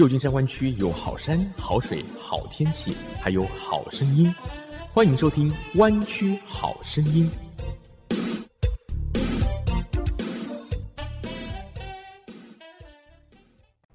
旧金山湾区有好山好水好天气，还有好声音，欢迎收听《湾区好声音》。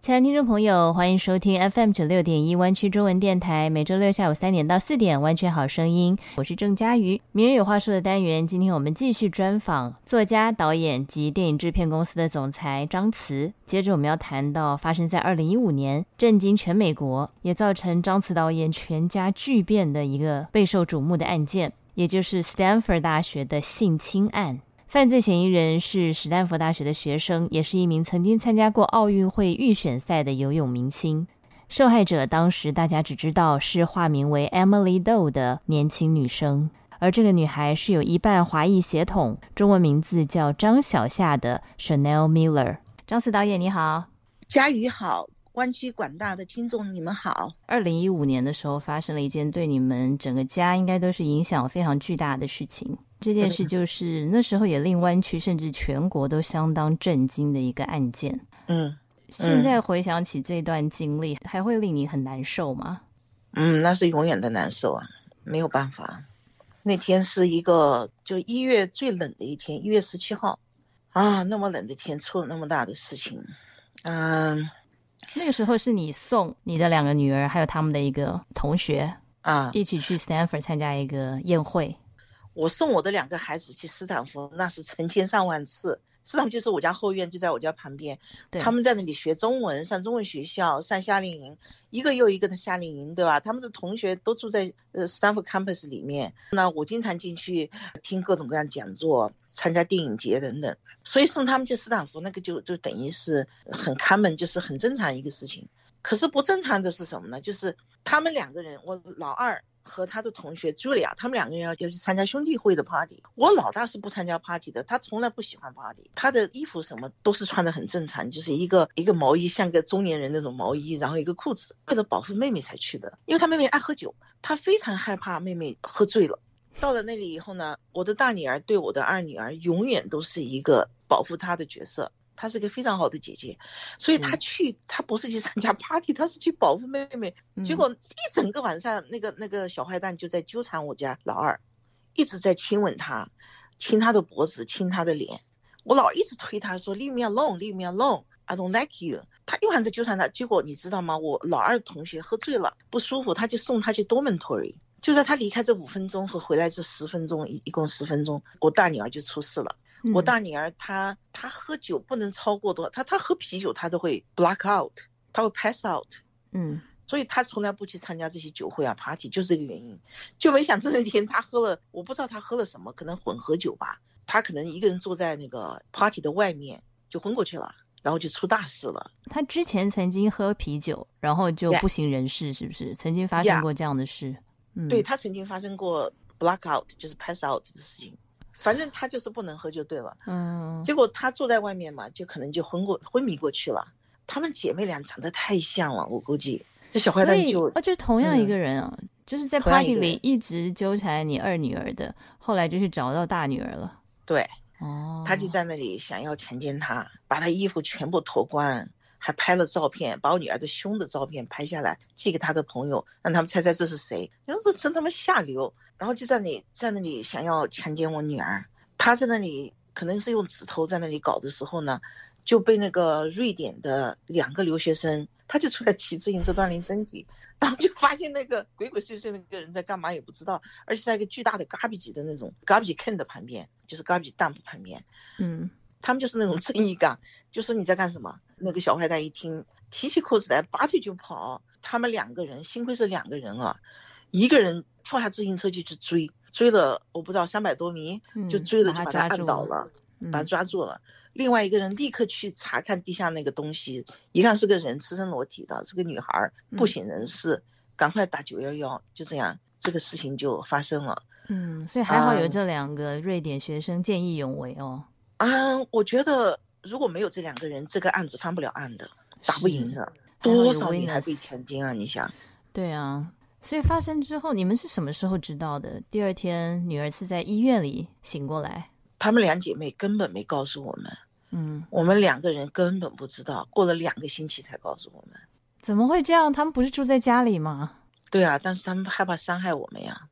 亲爱的听众朋友，欢迎收听 FM 九六点一湾区中文电台，每周六下午三点到四点，湾区好声音，我是郑佳瑜。名人有话说的单元，今天我们继续专访作家、导演及电影制片公司的总裁张慈。接着我们要谈到发生在二零一五年，震惊全美国，也造成张慈导演全家巨变的一个备受瞩目的案件，也就是 Stanford 大学的性侵案。犯罪嫌疑人是史丹佛大学的学生，也是一名曾经参加过奥运会预选赛的游泳明星。受害者当时大家只知道是化名为 Emily Doe 的年轻女生，而这个女孩是有一半华裔血统，中文名字叫张小夏的 Chanel Miller。张思导演你好，佳宇好，湾区广大的听众你们好。二零一五年的时候发生了一件对你们整个家应该都是影响非常巨大的事情。这件事就是那时候也令湾区甚至全国都相当震惊的一个案件。嗯，现在回想起这段经历，还会令你很难受吗？嗯，那是永远的难受啊，没有办法。那天是一个就一月最冷的一天，一月十七号啊，那么冷的天出了那么大的事情。嗯，那个时候是你送你的两个女儿还有他们的一个同学啊一起去 Stanford 参加一个宴会。我送我的两个孩子去斯坦福，那是成千上万次。斯坦福就是我家后院，就在我家旁边。他们在那里学中文，上中文学校，上夏令营，一个又一个的夏令营，对吧？他们的同学都住在呃斯坦福 campus 里面。那我经常进去听各种各样讲座，参加电影节等等。所以送他们去斯坦福，那个就就等于是很看门，就是很正常一个事情。可是不正常的是什么呢？就是他们两个人，我老二。和他的同学茱莉亚，他们两个人要要去参加兄弟会的 party。我老大是不参加 party 的，他从来不喜欢 party。他的衣服什么都是穿的很正常，就是一个一个毛衣，像个中年人那种毛衣，然后一个裤子，为了保护妹妹才去的。因为他妹妹爱喝酒，他非常害怕妹妹喝醉了。到了那里以后呢，我的大女儿对我的二女儿永远都是一个保护她的角色。她是个非常好的姐姐，所以她去，她不是去参加 party，她是去保护妹妹。结果一整个晚上，那个那个小坏蛋就在纠缠我家老二，一直在亲吻她，亲她的脖子，亲她的脸。我老一直推她说：“Leave me alone, leave me alone, I don't like you。”他一晚上在纠缠她，结果你知道吗？我老二同学喝醉了，不舒服，他就送他去 dormitory。就在他离开这五分钟和回来这十分钟，一一共十分钟，我大女儿就出事了。我大女儿她她喝酒不能超过多，她她喝啤酒她都会 black out，她会 pass out，嗯，所以她从来不去参加这些酒会啊 party，就是这个原因。就没想到那天她喝了，我不知道她喝了什么，可能混合酒吧。她可能一个人坐在那个 party 的外面就昏过去了，然后就出大事了。她之前曾经喝啤酒，然后就不省人事，是不是？曾经发生过这样的事？嗯，对她曾经发生过 black out，就是 pass out 的事情。反正他就是不能喝就对了，嗯，结果他坐在外面嘛，就可能就昏过昏迷过去了。她们姐妹俩长得太像了，我估计。这小坏蛋就哦，就同样一个人啊，就是在 party 里一直纠缠你二女儿的，后来就去找到大女儿了。对，哦，他就在那里想要强奸她，把她衣服全部脱光，还拍了照片，把我女儿的胸的照片拍下来寄给他的朋友，让他们猜猜这是谁。你说这真他妈下流！然后就在那里，在那里想要强奸我女儿，他在那里可能是用指头在那里搞的时候呢，就被那个瑞典的两个留学生，他就出来骑自行车锻炼身体，然后就发现那个鬼鬼祟祟那个人在干嘛也不知道，而且在一个巨大的 garbage 的那种 garbage can 的旁边，就是 garbage dump 旁边，嗯，他们就是那种正义感，就说你在干什么？那个小坏蛋一听，提起裤子来，拔腿就跑。他们两个人，幸亏是两个人啊，一个人。跳下自行车就去追，追了我不知道三百多米，就追了就把他按倒了，把他抓住了。另外一个人立刻去查看地下那个东西，一看是个人，赤身裸体的，是个女孩，不省人事，赶快打九幺幺。就这样，这个事情就发生了。嗯，所以还好有这两个瑞典学生见义勇为哦。啊，我觉得如果没有这两个人，这个案子翻不了案的，打不赢的。多少女孩被强奸啊？你想？对啊。所以发生之后，你们是什么时候知道的？第二天女儿是在医院里醒过来，她们两姐妹根本没告诉我们，嗯，我们两个人根本不知道，过了两个星期才告诉我们。怎么会这样？他们不是住在家里吗？对啊，但是他们害怕伤害我们呀。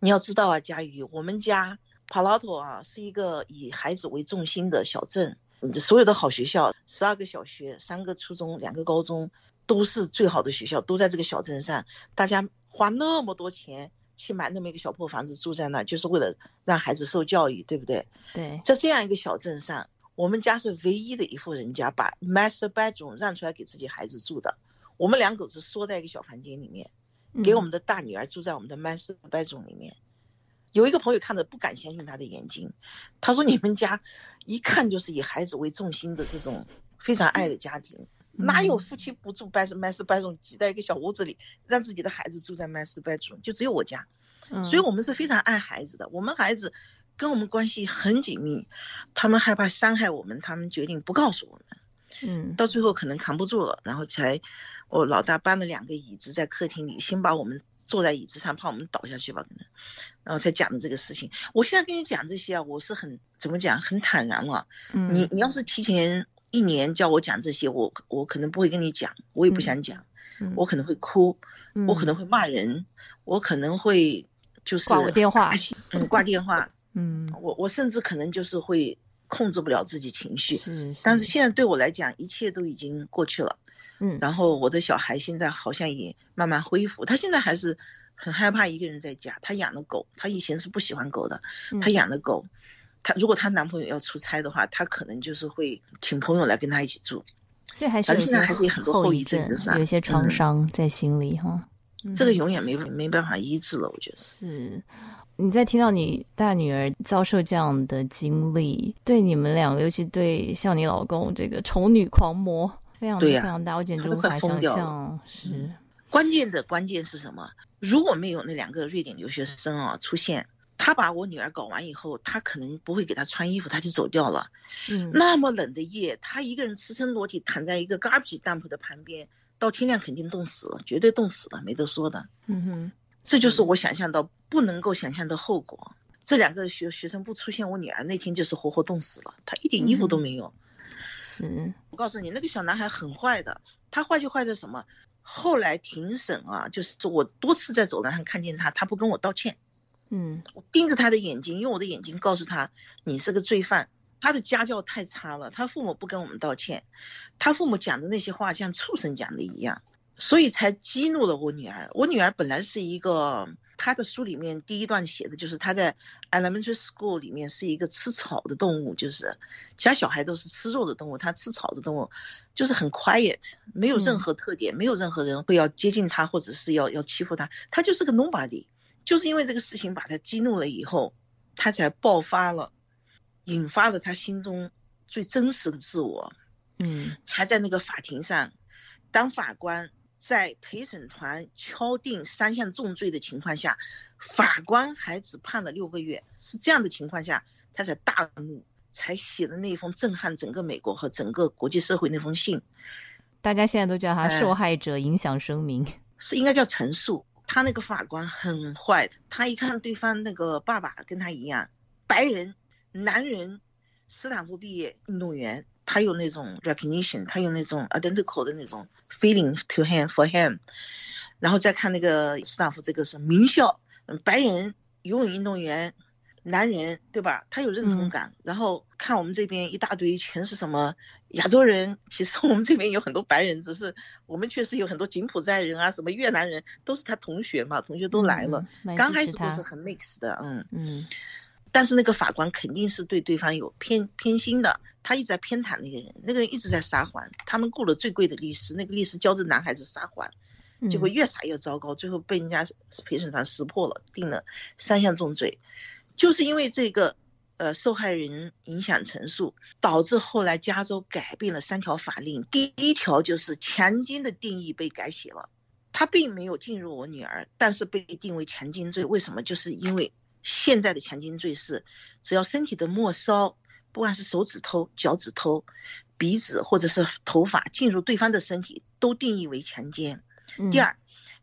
你要知道啊，佳宇，我们家帕拉托啊是一个以孩子为重心的小镇，所有的好学校，十二个小学，三个初中，两个高中，都是最好的学校，都在这个小镇上。大家花那么多钱去买那么一个小破房子住在那，就是为了让孩子受教育，对不对？对，在这样一个小镇上，我们家是唯一的一户人家把 master bedroom 让出来给自己孩子住的。我们两口子缩在一个小房间里面。给我们的大女儿住在我们的 master bedroom 里面，有一个朋友看着不敢相信他的眼睛，他说：“你们家一看就是以孩子为重心的这种非常爱的家庭，哪有夫妻不住 master bedroom 挤在一个小屋子里，让自己的孩子住在 master bedroom？就只有我家，所以我们是非常爱孩子的。我们孩子跟我们关系很紧密，他们害怕伤害我们，他们决定不告诉我们。嗯，到最后可能扛不住了，然后才。”我老大搬了两个椅子在客厅里，先把我们坐在椅子上，怕我们倒下去吧，可能，然后才讲的这个事情。我现在跟你讲这些啊，我是很怎么讲，很坦然了。嗯，你你要是提前一年叫我讲这些，我我可能不会跟你讲，我也不想讲，我可能会哭，我可能会骂人，我可能会就是挂我电话，嗯，挂电话，嗯，我我甚至可能就是会控制不了自己情绪。是，但是现在对我来讲，一切都已经过去了。嗯，然后我的小孩现在好像也慢慢恢复，他现在还是很害怕一个人在家。他养的狗，他以前是不喜欢狗的，他养的狗，他如果她男朋友要出差的话，他可能就是会请朋友来跟他一起住。所以还是现在还是有很多后遗症，有一些创伤在心里哈。这个永远没没办法医治了，我觉得。是，你在听到你大女儿遭受这样的经历，对你们两个，尤其对像你老公这个丑女狂魔。非常非常大，我简直无法想象。是关键的关键是什么？如果没有那两个瑞典留学生啊出现，他把我女儿搞完以后，他可能不会给她穿衣服，他就走掉了。嗯，那么冷的夜，他一个人赤身裸体躺在一个 garbage dump 的旁边，到天亮肯定冻死了，绝对冻死了，没得说的。嗯哼，这就是我想象到不能够想象的后果。这两个学学生不出现，我女儿那天就是活活冻死了，她一点衣服都没有。是我告诉你，那个小男孩很坏的，他坏就坏在什么？后来庭审啊，就是我多次在走廊上看见他，他不跟我道歉。嗯，我盯着他的眼睛，用我的眼睛告诉他，你是个罪犯。他的家教太差了，他父母不跟我们道歉，他父母讲的那些话像畜生讲的一样，所以才激怒了我女儿。我女儿本来是一个。他的书里面第一段写的就是他在 elementary school 里面是一个吃草的动物，就是其他小孩都是吃肉的动物，他吃草的动物，就是很 quiet，没有任何特点，没有任何人会要接近他或者是要要欺负他，他就是个 nobody。就是因为这个事情把他激怒了以后，他才爆发了，引发了他心中最真实的自我，嗯，才在那个法庭上，当法官。在陪审团敲定三项重罪的情况下，法官还只判了六个月。是这样的情况下，他才大怒，才写了那封震撼整个美国和整个国际社会那封信。大家现在都叫他受害者影响声明，是应该叫陈述。他那个法官很坏，他一看对方那个爸爸跟他一样，白人男人，斯坦福毕业运动员。他有那种 recognition，他有那种 identical 的那种 feeling to him for him，然后再看那个斯坦福这个是名校，白人游泳运动员，男人对吧？他有认同感。然后看我们这边一大堆全是什么亚洲人，其实我们这边有很多白人，只是我们确实有很多柬埔寨人啊，什么越南人都是他同学嘛，同学都来了。刚开始不是很 mix 的，嗯嗯。但是那个法官肯定是对对方有偏偏心的，他一直在偏袒那个人，那个人一直在撒谎。他们雇了最贵的律师，那个律师教这男孩子撒谎，就会越撒越糟糕，最后被人家陪审团识破了，定了三项重罪，就是因为这个呃受害人影响陈述，导致后来加州改变了三条法令。第一条就是强奸的定义被改写了，他并没有进入我女儿，但是被定为强奸罪，为什么？就是因为。现在的强奸罪是，只要身体的末梢，不管是手指头、脚趾头、鼻子或者是头发进入对方的身体，都定义为强奸。第二，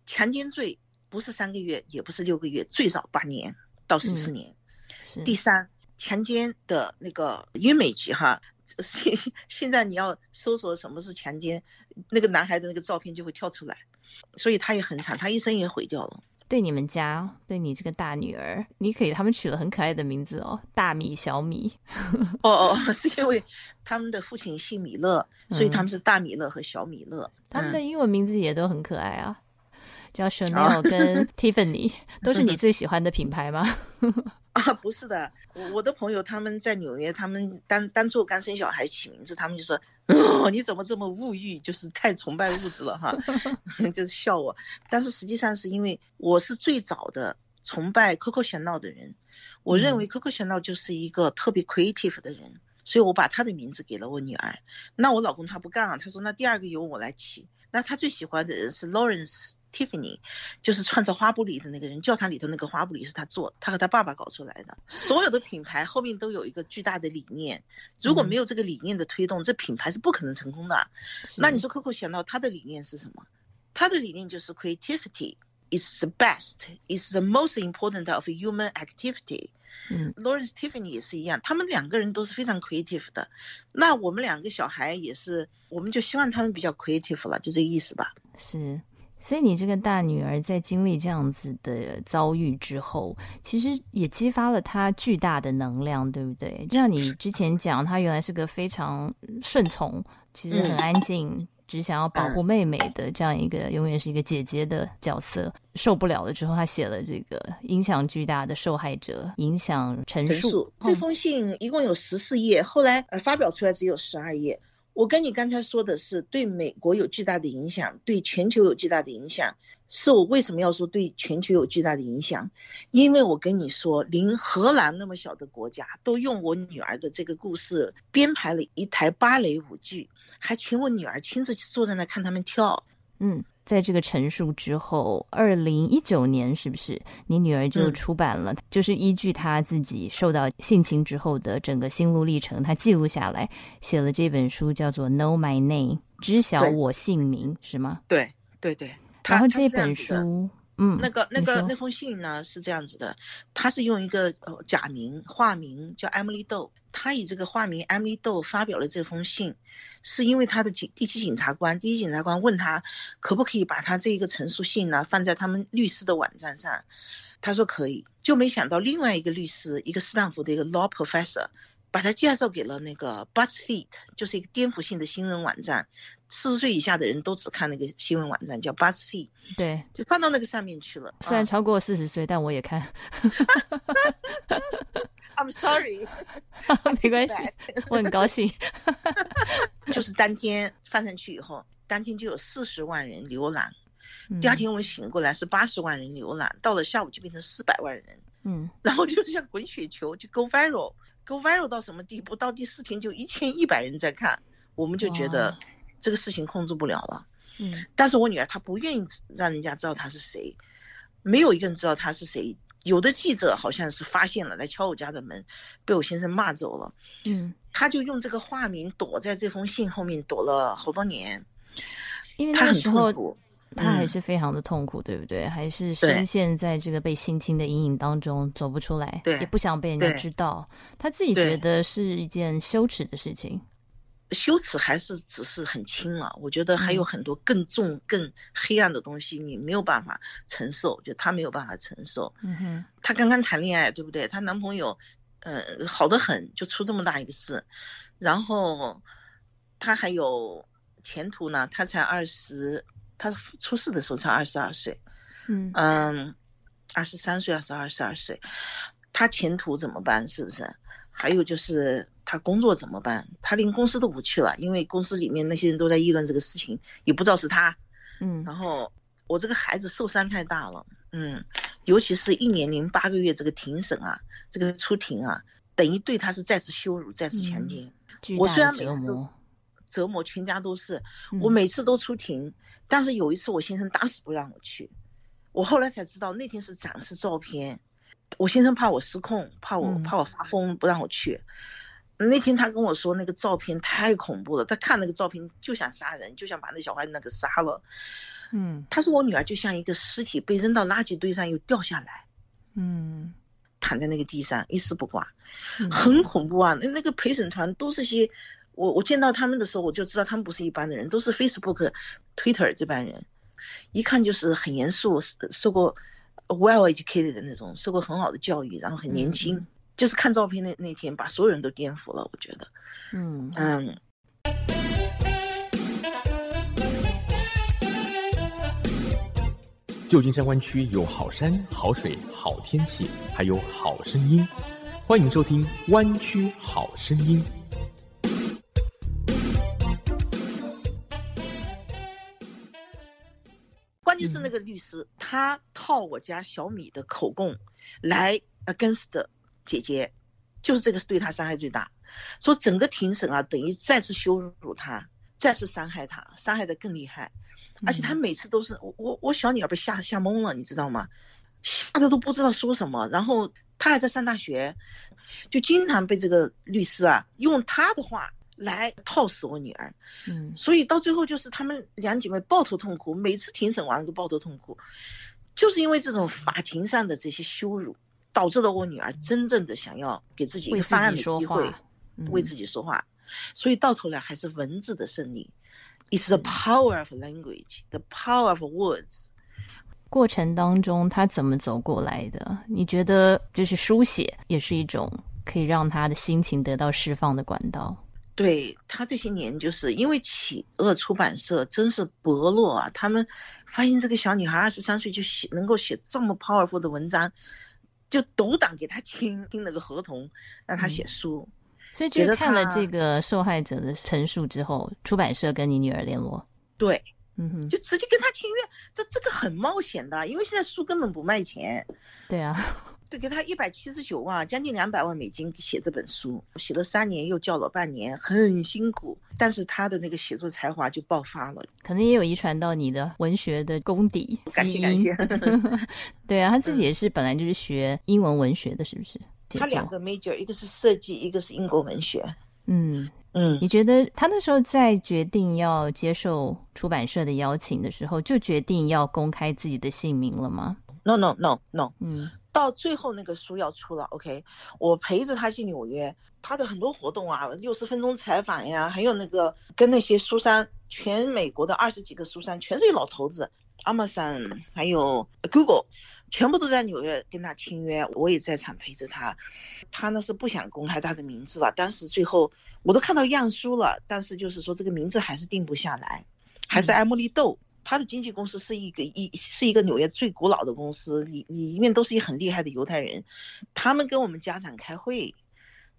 强奸罪不是三个月，也不是六个月，最少八年到十四年。第三，强奸的那个 image 哈，现现在你要搜索什么是强奸，那个男孩的那个照片就会跳出来，所以他也很惨，他一生也毁掉了。对你们家，对你这个大女儿，你给他们取了很可爱的名字哦，大米、小米。哦哦，是因为他们的父亲姓米勒，所以他们是大米勒和小米勒。他们的英文名字也都很可爱啊，叫 Chanel 跟 Tiffany，都是你最喜欢的品牌吗？啊，不是的，我我的朋友他们在纽约，他们单单做刚生小孩起名字，他们就说。哦，你怎么这么物欲？就是太崇拜物质了哈，就是笑我。但是实际上是因为我是最早的崇拜 Coco Chanel 的人，我认为 Coco Chanel 就是一个特别 creative 的人，所以我把他的名字给了我女儿。那我老公他不干啊，他说那第二个由我来起。那他最喜欢的人是 Lawrence。Tiffany 就是创造花布里的那个人，教堂里头那个花布里是他做，他和他爸爸搞出来的。所有的品牌后面都有一个巨大的理念，如果没有这个理念的推动，这品牌是不可能成功的。那你说 Coco 想到他的理念是什么？他的理念就是 creativity is the best, is the most important of human activity。嗯，Lawrence Tiffany 也是一样，他们两个人都是非常 creative 的。那我们两个小孩也是，我们就希望他们比较 creative 了，就这个意思吧。是。所以你这个大女儿在经历这样子的遭遇之后，其实也激发了她巨大的能量，对不对？就像你之前讲，她原来是个非常顺从，其实很安静，只想要保护妹妹的这样一个永远是一个姐姐的角色。受不了了之后，她写了这个影响巨大的受害者影响陈述。这封信一共有十四页，后来呃发表出来只有十二页。我跟你刚才说的是对美国有巨大的影响，对全球有巨大的影响。是我为什么要说对全球有巨大的影响？因为我跟你说，连荷兰那么小的国家都用我女儿的这个故事编排了一台芭蕾舞剧，还请我女儿亲自坐在那看他们跳。嗯。在这个陈述之后，二零一九年是不是你女儿就出版了？就是依据她自己受到性侵之后的整个心路历程，她记录下来写了这本书，叫做《Know My Name》，知晓我姓名，是吗？对对对。然后这本书，嗯，那个那个那封信呢是这样子的，他是用一个呃假名化名叫 Emily Doe，他以这个化名 Emily Doe 发表了这封信。是因为他的警第七检察官，第一检察官问他可不可以把他这一个陈述信呢放在他们律师的网站上，他说可以，就没想到另外一个律师，一个斯坦福的一个 law professor，把他介绍给了那个 BuzzFeed，就是一个颠覆性的新闻网站，四十岁以下的人都只看那个新闻网站叫 BuzzFeed，对，就放到那个上面去了。虽然超过四十岁，但我也看。I'm sorry，没关系，我很高兴。就是当天放上去以后，当天就有四十万人浏览。第二天我们醒过来是八十万人浏览，到了下午就变成四百万人。嗯，然后就像滚雪球，就 go viral，go viral 到什么地步？到第四天就一千一百人在看，我们就觉得这个事情控制不了了。嗯，但是我女儿她不愿意让人家知道她是谁，没有一个人知道她是谁。有的记者好像是发现了，来敲我家的门，被我先生骂走了。嗯，他就用这个化名躲在这封信后面躲了好多年，因为那个时候他还是非常的痛苦，对不对？还是深陷在这个被性侵的阴影当中走不出来，对，也不想被人家知道，他自己觉得是一件羞耻的事情。羞耻还是只是很轻了，我觉得还有很多更重、更黑暗的东西，你没有办法承受，就她没有办法承受。嗯哼，她刚刚谈恋爱，对不对？她男朋友，呃，好的很，就出这么大一个事，然后她还有前途呢，她才二十，她出事的时候才二十二岁，嗯嗯，二十三岁还是二十二岁，她前途怎么办？是不是？还有就是他工作怎么办？他连公司都不去了，因为公司里面那些人都在议论这个事情，也不知道是他。嗯，然后我这个孩子受伤太大了，嗯，尤其是一年零八个月这个庭审啊，这个出庭啊，等于对他是再次羞辱、再次强奸。我虽然每次都折磨全家都是，我每次都出庭，但是有一次我先生打死不让我去，我后来才知道那天是展示照片。我先生怕我失控，怕我怕我发疯，不让我去。那天他跟我说，那个照片太恐怖了，他看那个照片就想杀人，就想把那小孩那个杀了。嗯，他说我女儿就像一个尸体被扔到垃圾堆上又掉下来。嗯，躺在那个地上一丝不挂，很恐怖啊！那那个陪审团都是些，我我见到他们的时候，我就知道他们不是一般的人，都是 Facebook、Twitter 这帮人，一看就是很严肃，受过 well educated 的那种，受过很好的教育，然后很年轻。就是看照片那那天，把所有人都颠覆了，我觉得。嗯嗯。旧金山湾区有好山好水好天气，还有好声音，欢迎收听《湾区好声音》。关键是那个律师，他套我家小米的口供来 against 姐姐，就是这个是对他伤害最大。说整个庭审啊，等于再次羞辱他，再次伤害他，伤害的更厉害。而且他每次都是我我我小女儿被吓吓懵了，你知道吗？吓得都不知道说什么。然后他还在上大学，就经常被这个律师啊用他的话来套死我女儿。嗯，所以到最后就是他们两姐妹抱头痛哭，每次庭审完了都抱头痛哭，就是因为这种法庭上的这些羞辱，导致了我女儿真正的想要给自己一个翻案的机会，为自己说话。所以到头来还是文字的胜利。It's the power of language, the power of words。过程当中，他怎么走过来的？你觉得就是书写也是一种可以让他的心情得到释放的管道？对他这些年，就是因为企鹅出版社真是薄弱啊，他们发现这个小女孩二十三岁就写能够写这么 powerful 的文章，就斗胆给她签订了个合同，让她写书。所以，就是看了这个受害者的陈述之后，出版社跟你女儿联络，对，嗯哼，就直接跟他签约，这这个很冒险的，因为现在书根本不卖钱，对啊。对，给他一百七十九万，将近两百万美金写这本书，写了三年又教了半年，很辛苦。但是他的那个写作才华就爆发了，可能也有遗传到你的文学的功底。感谢感谢。对啊，他自己也是本来就是学英文文学的，是不是？他两个 major，一个是设计，一个是英国文学。嗯嗯，你觉得他那时候在决定要接受出版社的邀请的时候，就决定要公开自己的姓名了吗？No no no no，嗯。到最后那个书要出了，OK，我陪着他去纽约，他的很多活动啊，六十分钟采访呀，还有那个跟那些书商，全美国的二十几个书商，全是一老头子，Amazon 还有 Google，全部都在纽约跟他签约，我也在场陪着他。他呢是不想公开他的名字了，但是最后我都看到样书了，但是就是说这个名字还是定不下来，还是艾莫莉豆。他的经纪公司是一个一是一个纽约最古老的公司，里里面都是一很厉害的犹太人。他们跟我们家长开会，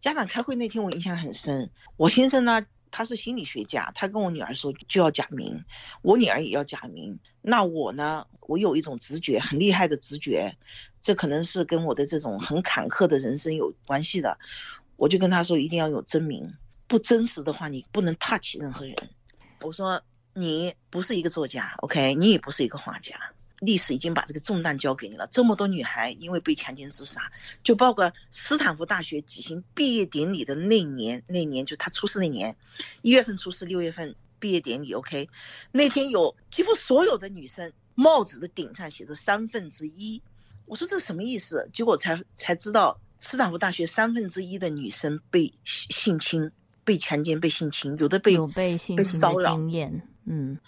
家长开会那天我印象很深。我先生呢，他是心理学家，他跟我女儿说就要假名，我女儿也要假名。那我呢，我有一种直觉，很厉害的直觉，这可能是跟我的这种很坎坷的人生有关系的。我就跟他说一定要有真名，不真实的话你不能 touch 任何人。我说。你不是一个作家，OK？你也不是一个画家。历史已经把这个重担交给你了。这么多女孩因为被强奸自杀，就包括斯坦福大学举行毕业典礼的那年，那年就他出事那年，一月份出事，六月份毕业典礼，OK？那天有几乎所有的女生帽子的顶上写着三分之一。我说这什么意思？结果才才知道，斯坦福大学三分之一的女生被性侵、被强奸、被性侵，有的被有被性侵的经验。嗯，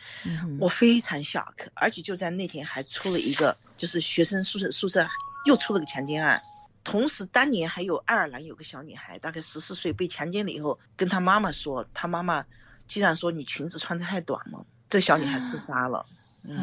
我非常 shock，而且就在那天还出了一个，就是学生宿舍宿舍又出了个强奸案。同时，当年还有爱尔兰有个小女孩，大概十四岁，被强奸了以后，跟她妈妈说，她妈妈竟然说你裙子穿的太短了，这小女孩自杀了。嗯，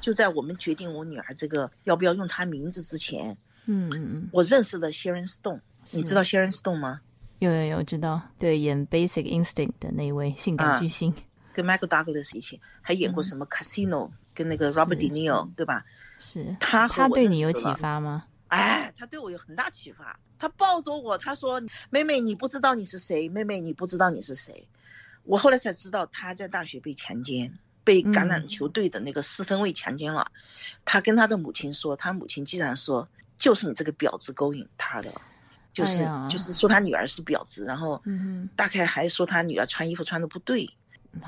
就在我们决定我女儿这个要不要用她名字之前，嗯嗯嗯，我认识了 Sharon Stone，你知道 Sharon Stone 吗？有有有，知道，对，演 Basic Instinct 的那位性感巨星。跟 Michael Douglas 一起，还演过什么 Casino，跟那个 Robert De Niro，对吧？是他他对你有启发吗？哎，他对我有很大启发。他抱着我，他说：“妹妹，你不知道你是谁？妹妹，你不知道你是谁？”我后来才知道，他在大学被强奸，被橄榄球队的那个四分卫强奸了。他跟他的母亲说，他母亲竟然说：“就是你这个婊子勾引他的，就是就是说他女儿是婊子。”然后大概还说他女儿穿衣服穿的不对。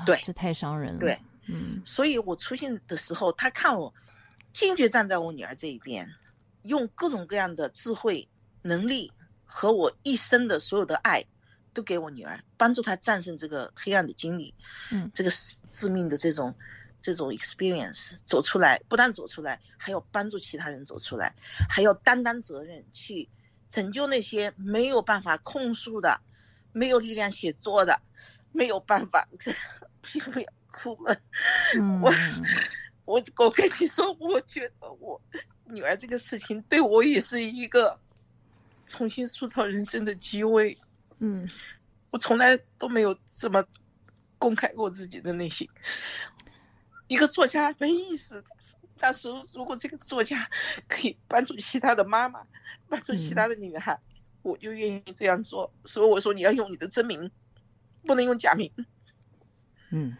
对，这太伤人了。对，嗯，所以我出现的时候，他看我坚决站在我女儿这一边，用各种各样的智慧、能力和我一生的所有的爱，都给我女儿，帮助她战胜这个黑暗的经历，嗯，这个致命的这种这种 experience 走出来，不但走出来，还要帮助其他人走出来，还要担当责任去拯救那些没有办法控诉的、没有力量写作的、没有办法，这 不要哭了，我我我跟你说，我觉得我。女儿这个事情对我也是一个重新塑造人生的机会。嗯，我从来都没有这么公开过自己的内心。一个作家没意思，但是如果这个作家可以帮助其他的妈妈，帮助其他的女孩，我就愿意这样做。所以我说你要用你的真名，不能用假名。嗯，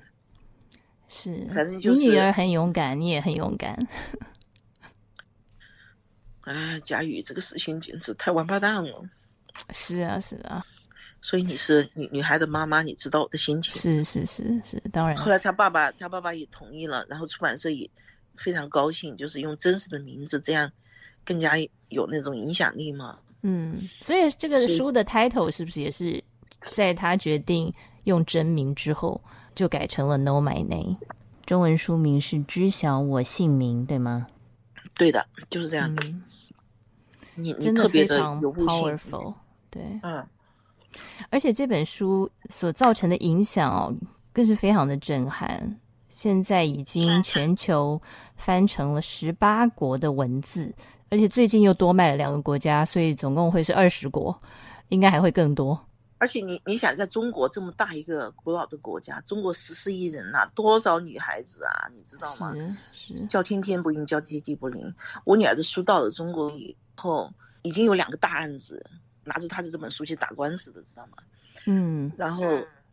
是，反正就是你女儿很勇敢，你也很勇敢。哎，佳宇，这个事情简直太王八蛋了。是啊，是啊。所以你是女女孩的妈妈，你知道我的心情。是是是是，当然。后来他爸爸，他爸爸也同意了，然后出版社也非常高兴，就是用真实的名字，这样更加有那种影响力嘛。嗯，所以这个书的 title 是不是也是 在他决定用真名之后，就改成了 Know My Name？中文书名是知晓我姓名，对吗？对的，就是这样的。你真的非常 powerful，对，嗯。而且这本书所造成的影响哦，更是非常的震撼。现在已经全球翻成了十八国的文字，而且最近又多卖了两个国家，所以总共会是二十国，应该还会更多。而且你你想，在中国这么大一个古老的国家，中国十四亿人呐，多少女孩子啊，你知道吗？是叫天天不应，叫地地不灵。我女儿的书到了中国以后，已经有两个大案子，拿着她的这本书去打官司的，知道吗？嗯。然后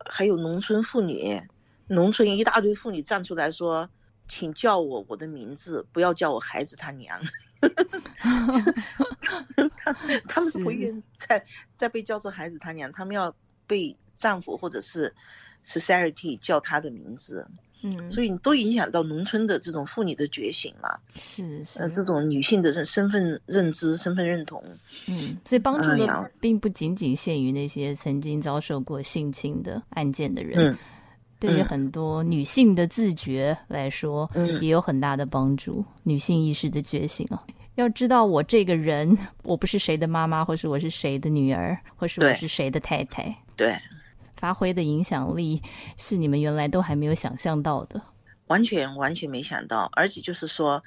还有农村妇女，农村一大堆妇女站出来说，请叫我我的名字，不要叫我孩子他娘。他他们不愿意再再被叫做孩子他娘，他们要被丈夫或者是 society 叫他的名字。嗯，所以你都影响到农村的这种妇女的觉醒嘛。是是，呃，这种女性的身身份认知、身份认同。嗯，所以帮助的并不仅仅限于那些曾经遭受过性侵的案件的人。嗯，对于很多女性的自觉来说，嗯，也有很大的帮助。女性意识的觉醒啊。要知道我这个人，我不是谁的妈妈，或是我是谁的女儿，或是我是谁的太太。对，发挥的影响力是你们原来都还没有想象到的，完全完全没想到。而且就是说，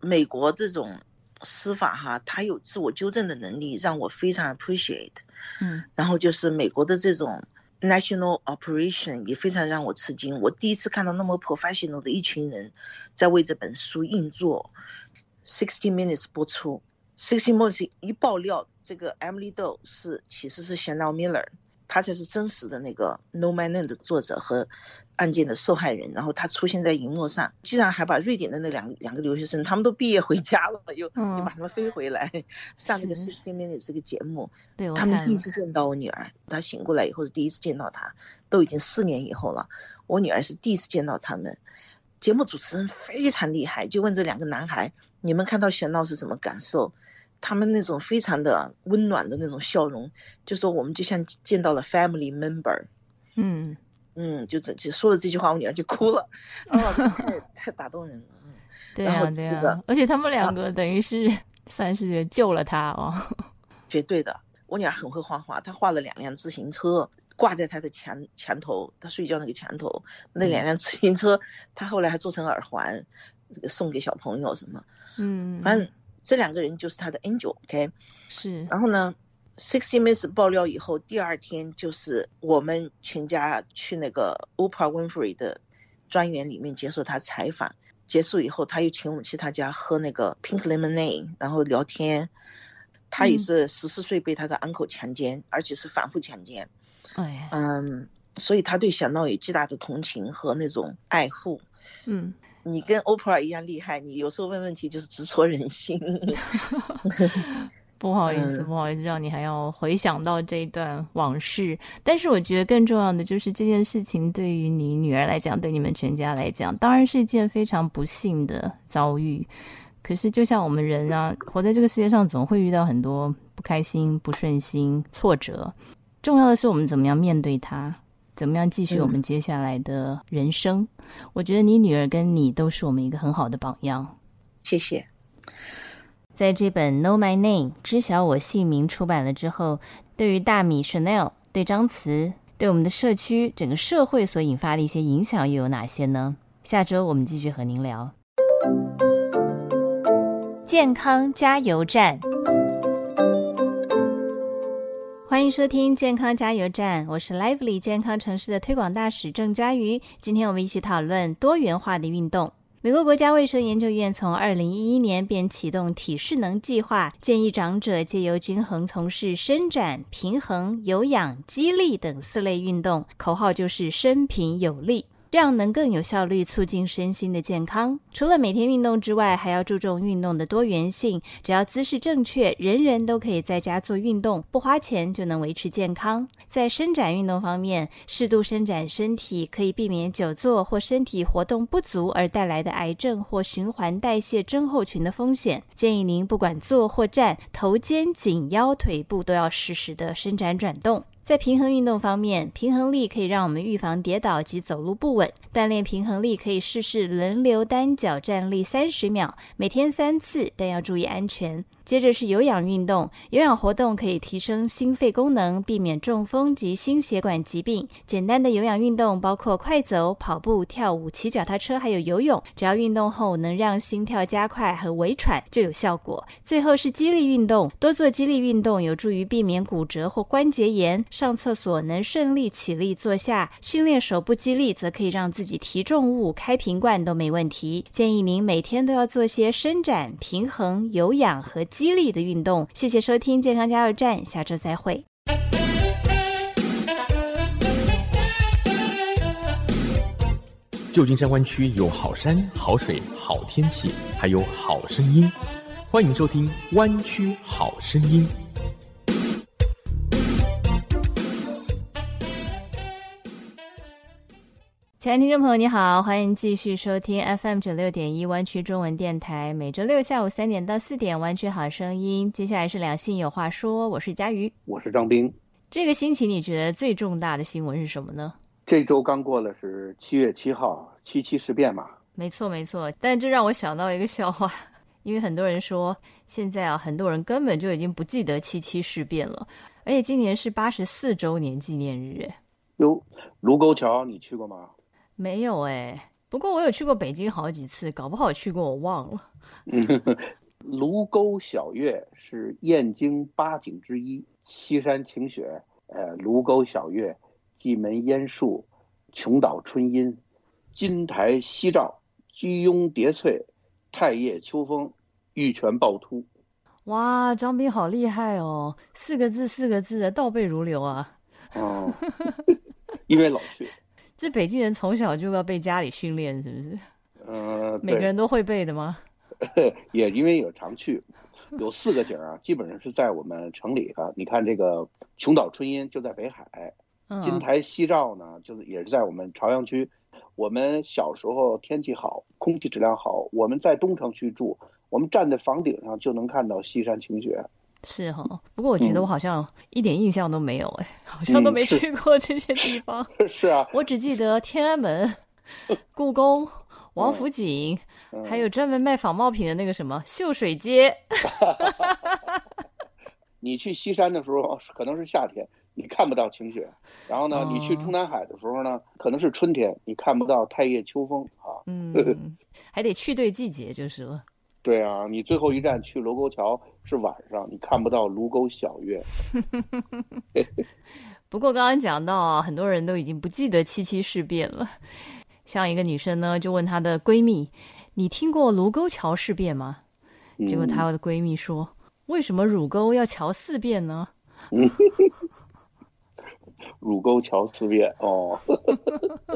美国这种司法哈，它有自我纠正的能力，让我非常 appreciate。嗯，然后就是美国的这种 national operation 也非常让我吃惊。我第一次看到那么 professional 的一群人在为这本书运作。Sixty Minutes 播出，Sixty Minutes 一爆料，这个 Emily Doe 是其实是 Chanel Miller，他才是真实的那个 No Man Land 的作者和案件的受害人。然后他出现在荧幕上，竟然还把瑞典的那两两个留学生，他们都毕业回家了，又又把他们飞回来上那个 Sixty Minutes 这个节目。对，他们第一次见到我女儿，她醒过来以后是第一次见到她，都已经四年以后了。我女儿是第一次见到他们。节目主持人非常厉害，就问这两个男孩。你们看到贤闹是什么感受？他们那种非常的温暖的那种笑容，就说我们就像见到了 family member。嗯嗯，就这就说了这句话，我女儿就哭了，哦，太太打动人了。对啊，对啊，而且他们两个等于是 算是救了他哦。绝对的，我女儿很会画画，她画了两辆自行车挂在她的墙墙头，她睡觉那个墙头那两辆自行车，她后来还做成耳环，这个送给小朋友什么。嗯，反正这两个人就是他的 angel，OK，是。然后呢，Sixty Minutes 爆料以后，第二天就是我们全家去那个 Oprah Winfrey 的庄园里面接受他采访。结束以后，他又请我们去他家喝那个 Pink Lemonade，然后聊天。他也是十四岁被他的 uncle 强奸，而且是反复强奸。哎，嗯，所以他对小闹有极大的同情和那种爱护。嗯。你跟 Oprah 一样厉害，你有时候问问题就是直戳人心。不好意思，不好意思，让你还要回想到这一段往事。但是我觉得更重要的就是这件事情对于你女儿来讲，对你们全家来讲，当然是一件非常不幸的遭遇。可是就像我们人啊，活在这个世界上，总会遇到很多不开心、不顺心、挫折。重要的是我们怎么样面对它，怎么样继续我们接下来的人生。我觉得你女儿跟你都是我们一个很好的榜样。谢谢。在这本《Know My Name》知晓我姓名出版了之后，对于大米 Chanel、对张慈、对我们的社区、整个社会所引发的一些影响又有哪些呢？下周我们继续和您聊。健康加油站，欢迎收听健康加油站，我是 Lively 健康城市的推广大使郑佳瑜。今天我们一起讨论多元化的运动。美国国家卫生研究院从二零一一年便启动体适能计划，建议长者借由均衡从事伸展、平衡、有氧、肌力等四类运动，口号就是“生平有力”。这样能更有效率促进身心的健康。除了每天运动之外，还要注重运动的多元性。只要姿势正确，人人都可以在家做运动，不花钱就能维持健康。在伸展运动方面，适度伸展身体可以避免久坐或身体活动不足而带来的癌症或循环代谢症候群的风险。建议您不管坐或站，头肩、颈、腰、腿部都要适时的伸展转动。在平衡运动方面，平衡力可以让我们预防跌倒及走路不稳。锻炼平衡力可以试试轮流单脚站立三十秒，每天三次，但要注意安全。接着是有氧运动，有氧活动可以提升心肺功能，避免中风及心血管疾病。简单的有氧运动包括快走、跑步、跳舞、骑脚踏车，还有游泳。只要运动后能让心跳加快和微喘，就有效果。最后是肌力运动，多做肌力运动有助于避免骨折或关节炎。上厕所能顺利起立坐下，训练手部肌力则可以让自己提重物、开瓶罐都没问题。建议您每天都要做些伸展、平衡、有氧和。激励的运动，谢谢收听健康加油站，下周再会。旧金山湾区有好山好水好天气，还有好声音，欢迎收听《湾区好声音》。亲爱的听众朋友，你好，欢迎继续收听 FM 九六点一湾区中文电台，每周六下午三点到四点，湾区好声音。接下来是两性有话说，我是佳瑜，我是张斌。这个星期你觉得最重大的新闻是什么呢？这周刚过了是七月七号，七七事变嘛？没错，没错。但这让我想到一个笑话，因为很多人说现在啊，很多人根本就已经不记得七七事变了，而且今年是八十四周年纪念日。哎，哟，卢沟桥你去过吗？没有哎，不过我有去过北京好几次，搞不好去过我忘了。卢沟晓月是燕京八景之一，西山晴雪，呃，卢沟晓月，蓟门烟树，琼岛春阴，金台夕照，居庸叠翠，太液秋风，玉泉趵突。哇，张斌好厉害哦！四个字，四个字的倒背如流啊。哦，因为老去。这北京人从小就要被家里训练，是不是？嗯，每个人都会背的吗？也因为有常去，有四个景啊，基本上是在我们城里啊。你看这个琼岛春阴就在北海，金台夕照呢，就是也是在我们朝阳区。我们小时候天气好，空气质量好，我们在东城区住，我们站在房顶上就能看到西山晴雪。是哈，不过我觉得我好像一点印象都没有哎，好像都没去过这些地方。是啊，我只记得天安门、故宫、王府井，还有专门卖仿冒品的那个什么秀水街。你去西山的时候可能是夏天，你看不到晴雪；然后呢，你去中南海的时候呢，可能是春天，你看不到太液秋风啊。嗯，还得去对季节就是了。对啊，你最后一站去卢沟桥是晚上，你看不到卢沟晓月。不过刚刚讲到啊，很多人都已经不记得七七事变了。像一个女生呢，就问她的闺蜜：“你听过卢沟桥事变吗？”结果她的闺蜜说：“为什么乳沟要桥四遍呢？” 乳沟桥四遍哦，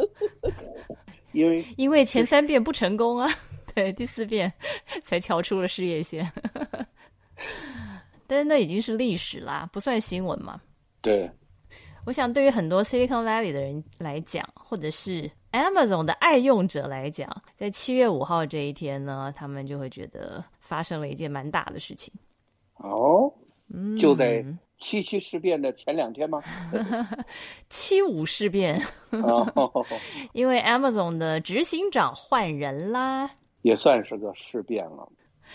因为因为前三遍不成功啊。对，第四遍才敲出了事业线，但是那已经是历史啦，不算新闻嘛。对，我想对于很多 Silicon Valley 的人来讲，或者是 Amazon 的爱用者来讲，在七月五号这一天呢，他们就会觉得发生了一件蛮大的事情。哦，就在七七事变的前两天吗？七五事变，因为 Amazon 的执行长换人啦，也算是个事变了，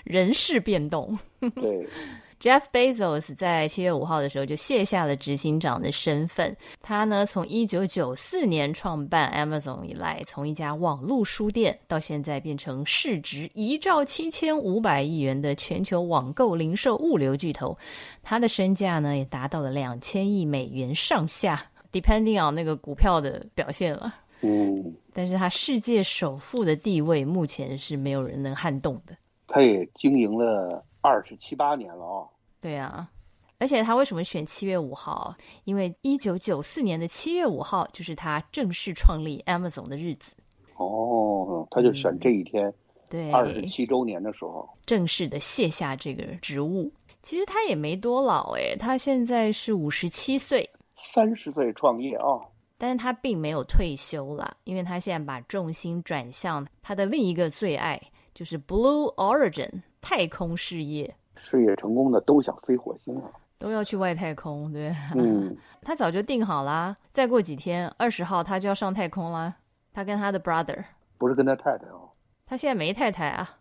人事变动。对。Jeff Bezos 在七月五号的时候就卸下了执行长的身份。他呢，从一九九四年创办 Amazon 以来，从一家网络书店到现在变成市值一兆七千五百亿元的全球网购零售物流巨头。他的身价呢，也达到了两千亿美元上下，depending on 那个股票的表现了。嗯，但是他世界首富的地位目前是没有人能撼动的。他也经营了。二十七八年了哦，对啊，而且他为什么选七月五号？因为一九九四年的七月五号就是他正式创立 Amazon 的日子。哦，他就选这一天，对，二十七周年的时候，正式的卸下这个职务。其实他也没多老哎，他现在是五十七岁，三十岁创业啊，但是他并没有退休了，因为他现在把重心转向他的另一个最爱，就是 Blue Origin。太空事业，事业成功的都想飞火星了，都要去外太空，对。嗯，他早就定好啦，再过几天，二十号他就要上太空啦。他跟他的 brother，不是跟他太太哦，他现在没太太啊。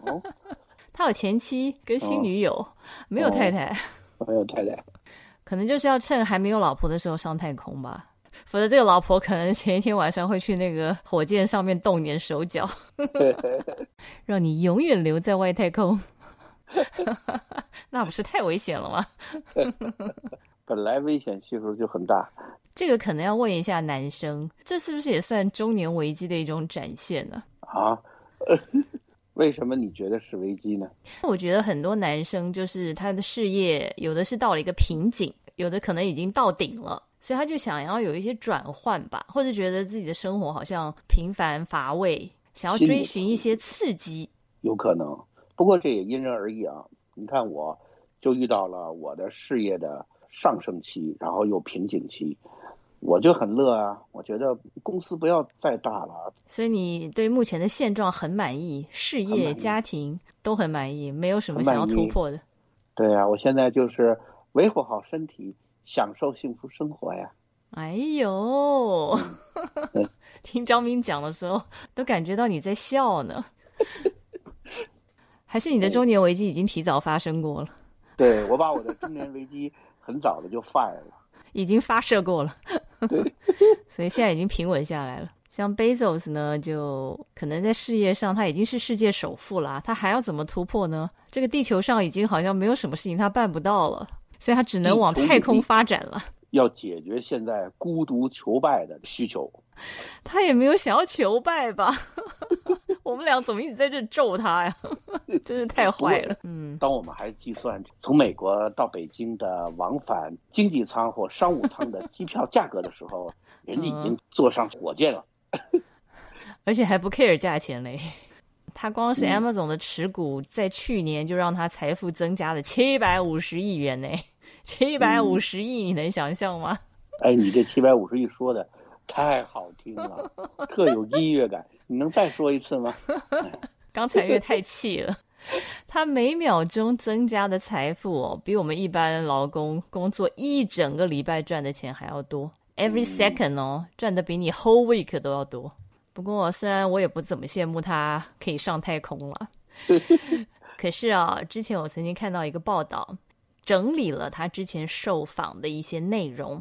哦，他有前妻跟新女友，没有太太，没有太太，可能就是要趁还没有老婆的时候上太空吧。否则，这个老婆可能前一天晚上会去那个火箭上面动点手脚，让你永远留在外太空，那不是太危险了吗？本来危险系数就很大。这个可能要问一下男生，这是不是也算中年危机的一种展现呢？啊？为什么你觉得是危机呢？我觉得很多男生就是他的事业有的是到了一个瓶颈，有的可能已经到顶了。所以他就想要有一些转换吧，或者觉得自己的生活好像平凡乏味，想要追寻一些刺激。有可能，不过这也因人而异啊。你看，我就遇到了我的事业的上升期，然后又瓶颈期，我就很乐啊。我觉得公司不要再大了。所以你对目前的现状很满意，事业、家庭都很满意，没有什么想要突破的。对啊，我现在就是维护好身体。享受幸福生活呀！哎呦，听张明讲的时候，都感觉到你在笑呢。还是你的中年危机已经提早发生过了？对，我把我的中年危机很早的就 fire 了，已经发射过了。对，所以现在已经平稳下来了。像 Bezos 呢，就可能在事业上他已经是世界首富了，他还要怎么突破呢？这个地球上已经好像没有什么事情他办不到了。所以他只能往太空发展了。要解决现在孤独求败的需求，他也没有想要求败吧？我们俩怎么一直在这咒他呀？真是太坏了。嗯，当我们还计算从美国到北京的往返经济舱或商务舱的机票价格的时候，人家已经坐上火箭了，而且还不 care 价钱嘞。他光是 Amazon 的持股，在去年就让他财富增加了七百五十亿元呢，七百五十亿，你能想象吗？哎，你这七百五十亿说的太好听了，特有音乐感，你能再说一次吗？刚才因为太气了，他每秒钟增加的财富哦，比我们一般劳工工作一整个礼拜赚的钱还要多，every second 哦，赚的比你 whole week 都要多。不过，虽然我也不怎么羡慕他可以上太空了，可是啊，之前我曾经看到一个报道，整理了他之前受访的一些内容，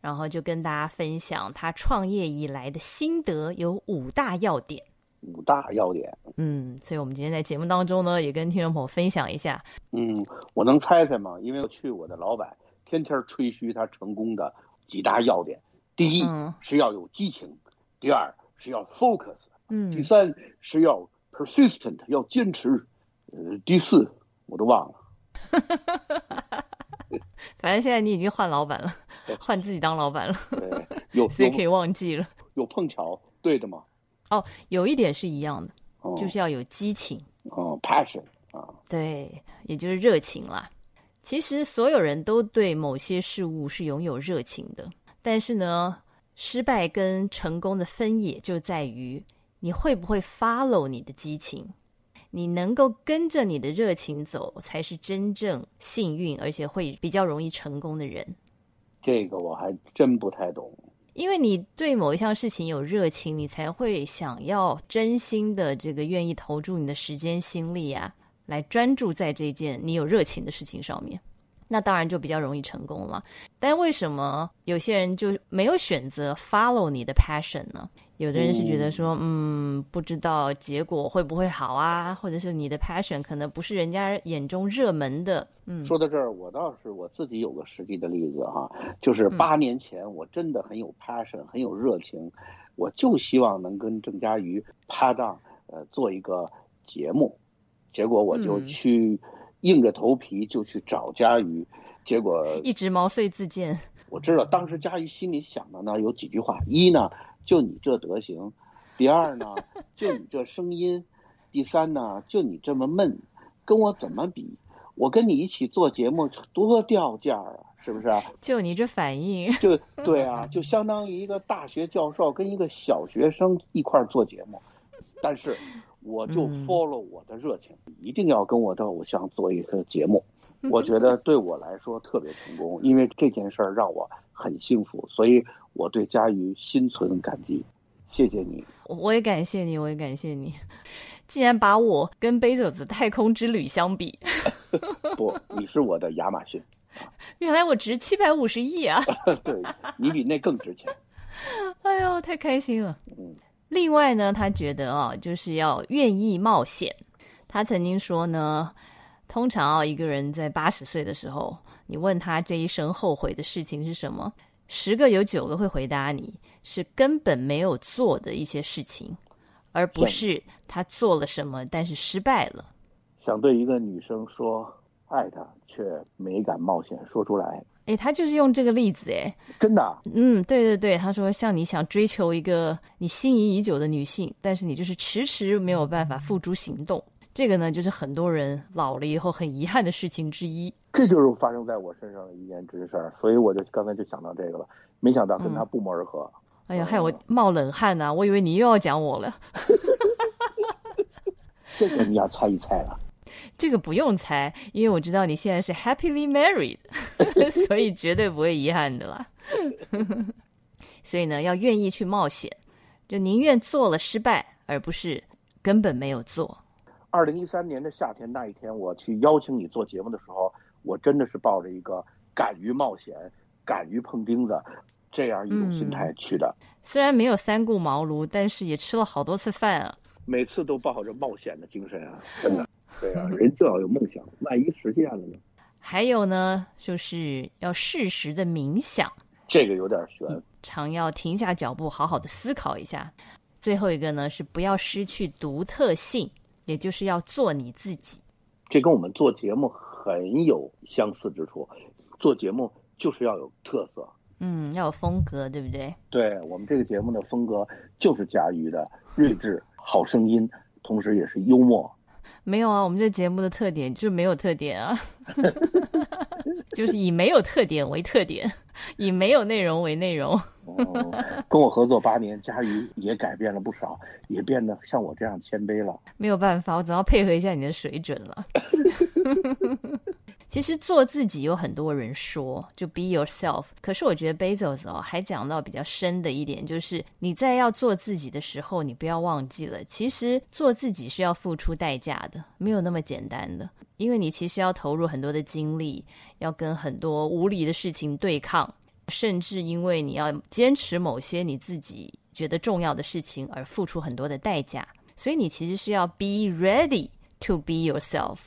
然后就跟大家分享他创业以来的心得，有五大要点。五大要点，嗯，所以我们今天在节目当中呢，也跟听众朋友分享一下。嗯，我能猜猜吗？因为我去我的老板天天吹嘘他成功的几大要点，第一是要有激情，第二。是要 focus，嗯，第三是要 persistent，要坚持，呃，第四我都忘了。反正现在你已经换老板了，换自己当老板了，有 所以可以忘记了。有碰巧对的吗？哦，有一点是一样的，就是要有激情。哦，passion 啊，对，也就是热情啦。其实所有人都对某些事物是拥有热情的，但是呢。失败跟成功的分野就在于你会不会 follow 你的激情，你能够跟着你的热情走，才是真正幸运而且会比较容易成功的人。这个我还真不太懂。因为你对某一项事情有热情，你才会想要真心的这个愿意投注你的时间心力啊，来专注在这件你有热情的事情上面。那当然就比较容易成功了。但为什么有些人就没有选择 follow 你的 passion 呢？有的人是觉得说，嗯，不知道结果会不会好啊，或者是你的 passion 可能不是人家眼中热门的。嗯，说到这儿，我倒是我自己有个实际的例子哈，就是八年前我真的很有 passion，很有热情，我就希望能跟郑嘉瑜搭档，呃，做一个节目，结果我就去。硬着头皮就去找佳瑜，结果 一直毛遂自荐。我知道当时佳瑜心里想的呢有几句话：一呢，就你这德行；第二呢，就你这声音；第三呢，就你这么闷，跟我怎么比？我跟你一起做节目多掉价啊，是不是？就你这反应，就对啊，就相当于一个大学教授跟一个小学生一块做节目，但是。我就 follow 我的热情，一定要跟我的偶像做一个节目。我觉得对我来说特别成功，因为这件事儿让我很幸福，所以我对佳瑜心存感激。谢谢你，我也感谢你，我也感谢你。竟然把我跟贝佐斯太空之旅相比，不，你是我的亚马逊。原来我值七百五十亿啊！对你比那更值钱。哎呦，太开心了。嗯。另外呢，他觉得啊，就是要愿意冒险。他曾经说呢，通常啊，一个人在八十岁的时候，你问他这一生后悔的事情是什么，十个有九个会回答你是根本没有做的一些事情，而不是他做了什么但是失败了。想对一个女生说爱她，却没敢冒险说出来。哎，他就是用这个例子，哎，真的，嗯，对对对，他说像你想追求一个你心仪已久的女性，但是你就是迟迟没有办法付诸行动，这个呢，就是很多人老了以后很遗憾的事情之一。这就是发生在我身上的一件真事儿，所以我就刚才就想到这个了，没想到跟他不谋而合。哎呀，害我冒冷汗呐，我以为你又要讲我了。这个你要猜一猜了。这个不用猜，因为我知道你现在是 happily married，所以绝对不会遗憾的啦。所以呢，要愿意去冒险，就宁愿做了失败，而不是根本没有做。二零一三年的夏天那一天，我去邀请你做节目的时候，我真的是抱着一个敢于冒险、敢于碰钉子这样一种心态去的。虽然没有三顾茅庐，但是也吃了好多次饭啊。每次都抱着冒险的精神啊，真的。对啊，人就要有梦想，万一实现了呢？还有呢，就是要适时的冥想，这个有点悬。常要停下脚步，好好的思考一下。最后一个呢，是不要失去独特性，也就是要做你自己。这跟我们做节目很有相似之处，做节目就是要有特色，嗯，要有风格，对不对？对我们这个节目的风格就是驾驭的睿智、好声音，同时也是幽默。没有啊，我们这节目的特点就是没有特点啊，就是以没有特点为特点，以没有内容为内容。哦，跟我合作八年，佳瑜也改变了不少，也变得像我这样谦卑了。没有办法，我总要配合一下你的水准了。其实做自己有很多人说，就 be yourself。可是我觉得 Bezos 哦，还讲到比较深的一点，就是你在要做自己的时候，你不要忘记了，其实做自己是要付出代价的，没有那么简单的。因为你其实要投入很多的精力，要跟很多无理的事情对抗，甚至因为你要坚持某些你自己觉得重要的事情而付出很多的代价。所以你其实是要 be ready to be yourself。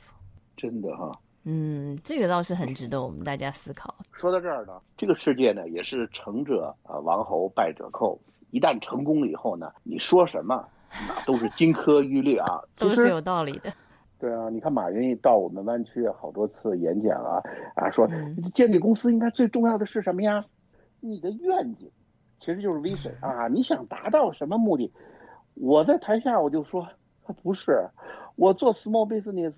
真的哈。嗯，这个倒是很值得我们大家思考。说到这儿呢，这个世界呢也是成者啊王侯，败者寇。一旦成功了以后呢，你说什么那都是金科玉律啊，都是有道理的。对啊，你看马云到我们湾区好多次演讲啊啊，说建立公司应该最重要的是什么呀？你的愿景，其实就是 vision 啊，你想达到什么目的？我在台下我就说，不是，我做 small business。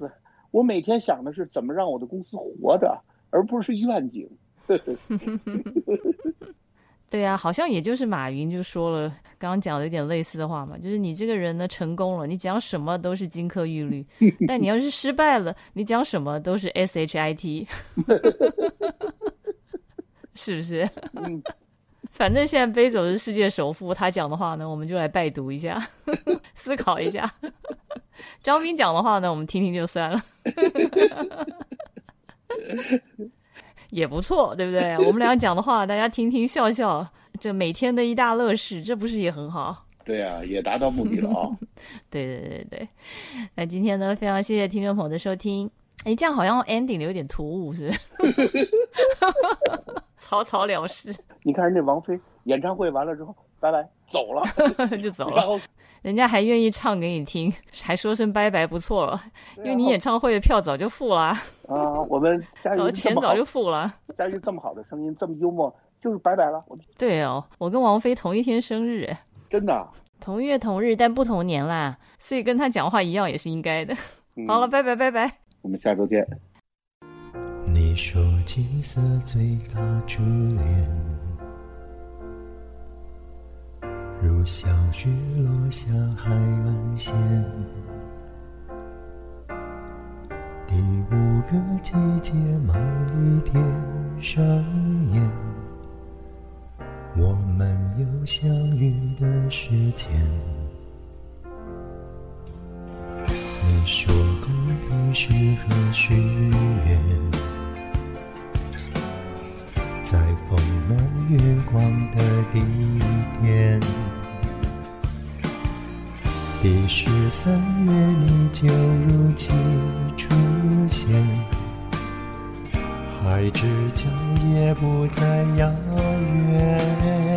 我每天想的是怎么让我的公司活着，而不是愿景。对啊，好像也就是马云就说了，刚刚讲的一点类似的话嘛，就是你这个人呢成功了，你讲什么都是金科玉律；但你要是失败了，你讲什么都是 S H I T，是不是？反正现在背走是世界首富，他讲的话呢，我们就来拜读一下，思考一下。张斌讲的话呢，我们听听就算了。也不错，对不对？我们俩讲的话，大家听听笑笑，这每天的一大乐事，这不是也很好？对啊，也达到目的了啊！对对对对，那今天呢，非常谢谢听众朋友的收听。哎，这样好像 ending 的有点突兀，是？草草了事。你看人家王菲演唱会完了之后，拜拜，走了 就走了。人家还愿意唱给你听，还说声拜拜，不错了。因为你演唱会的票早就付了啊，我们 佳瑜钱早就付了。佳玉这么好的声音，这么幽默，就是拜拜了。对哦，我跟王菲同一天生日，真的，同月同日，但不同年啦，所以跟他讲话一样也是应该的。好了，拜拜拜拜，我们下周见。你说金色最大初恋。如小雨落下海岸线，第五个季节某一点上演，我们有相遇的时间。你说公平适合许愿，在风暖月光的地点。第十三月，你就如期出现，海之角也不再遥远。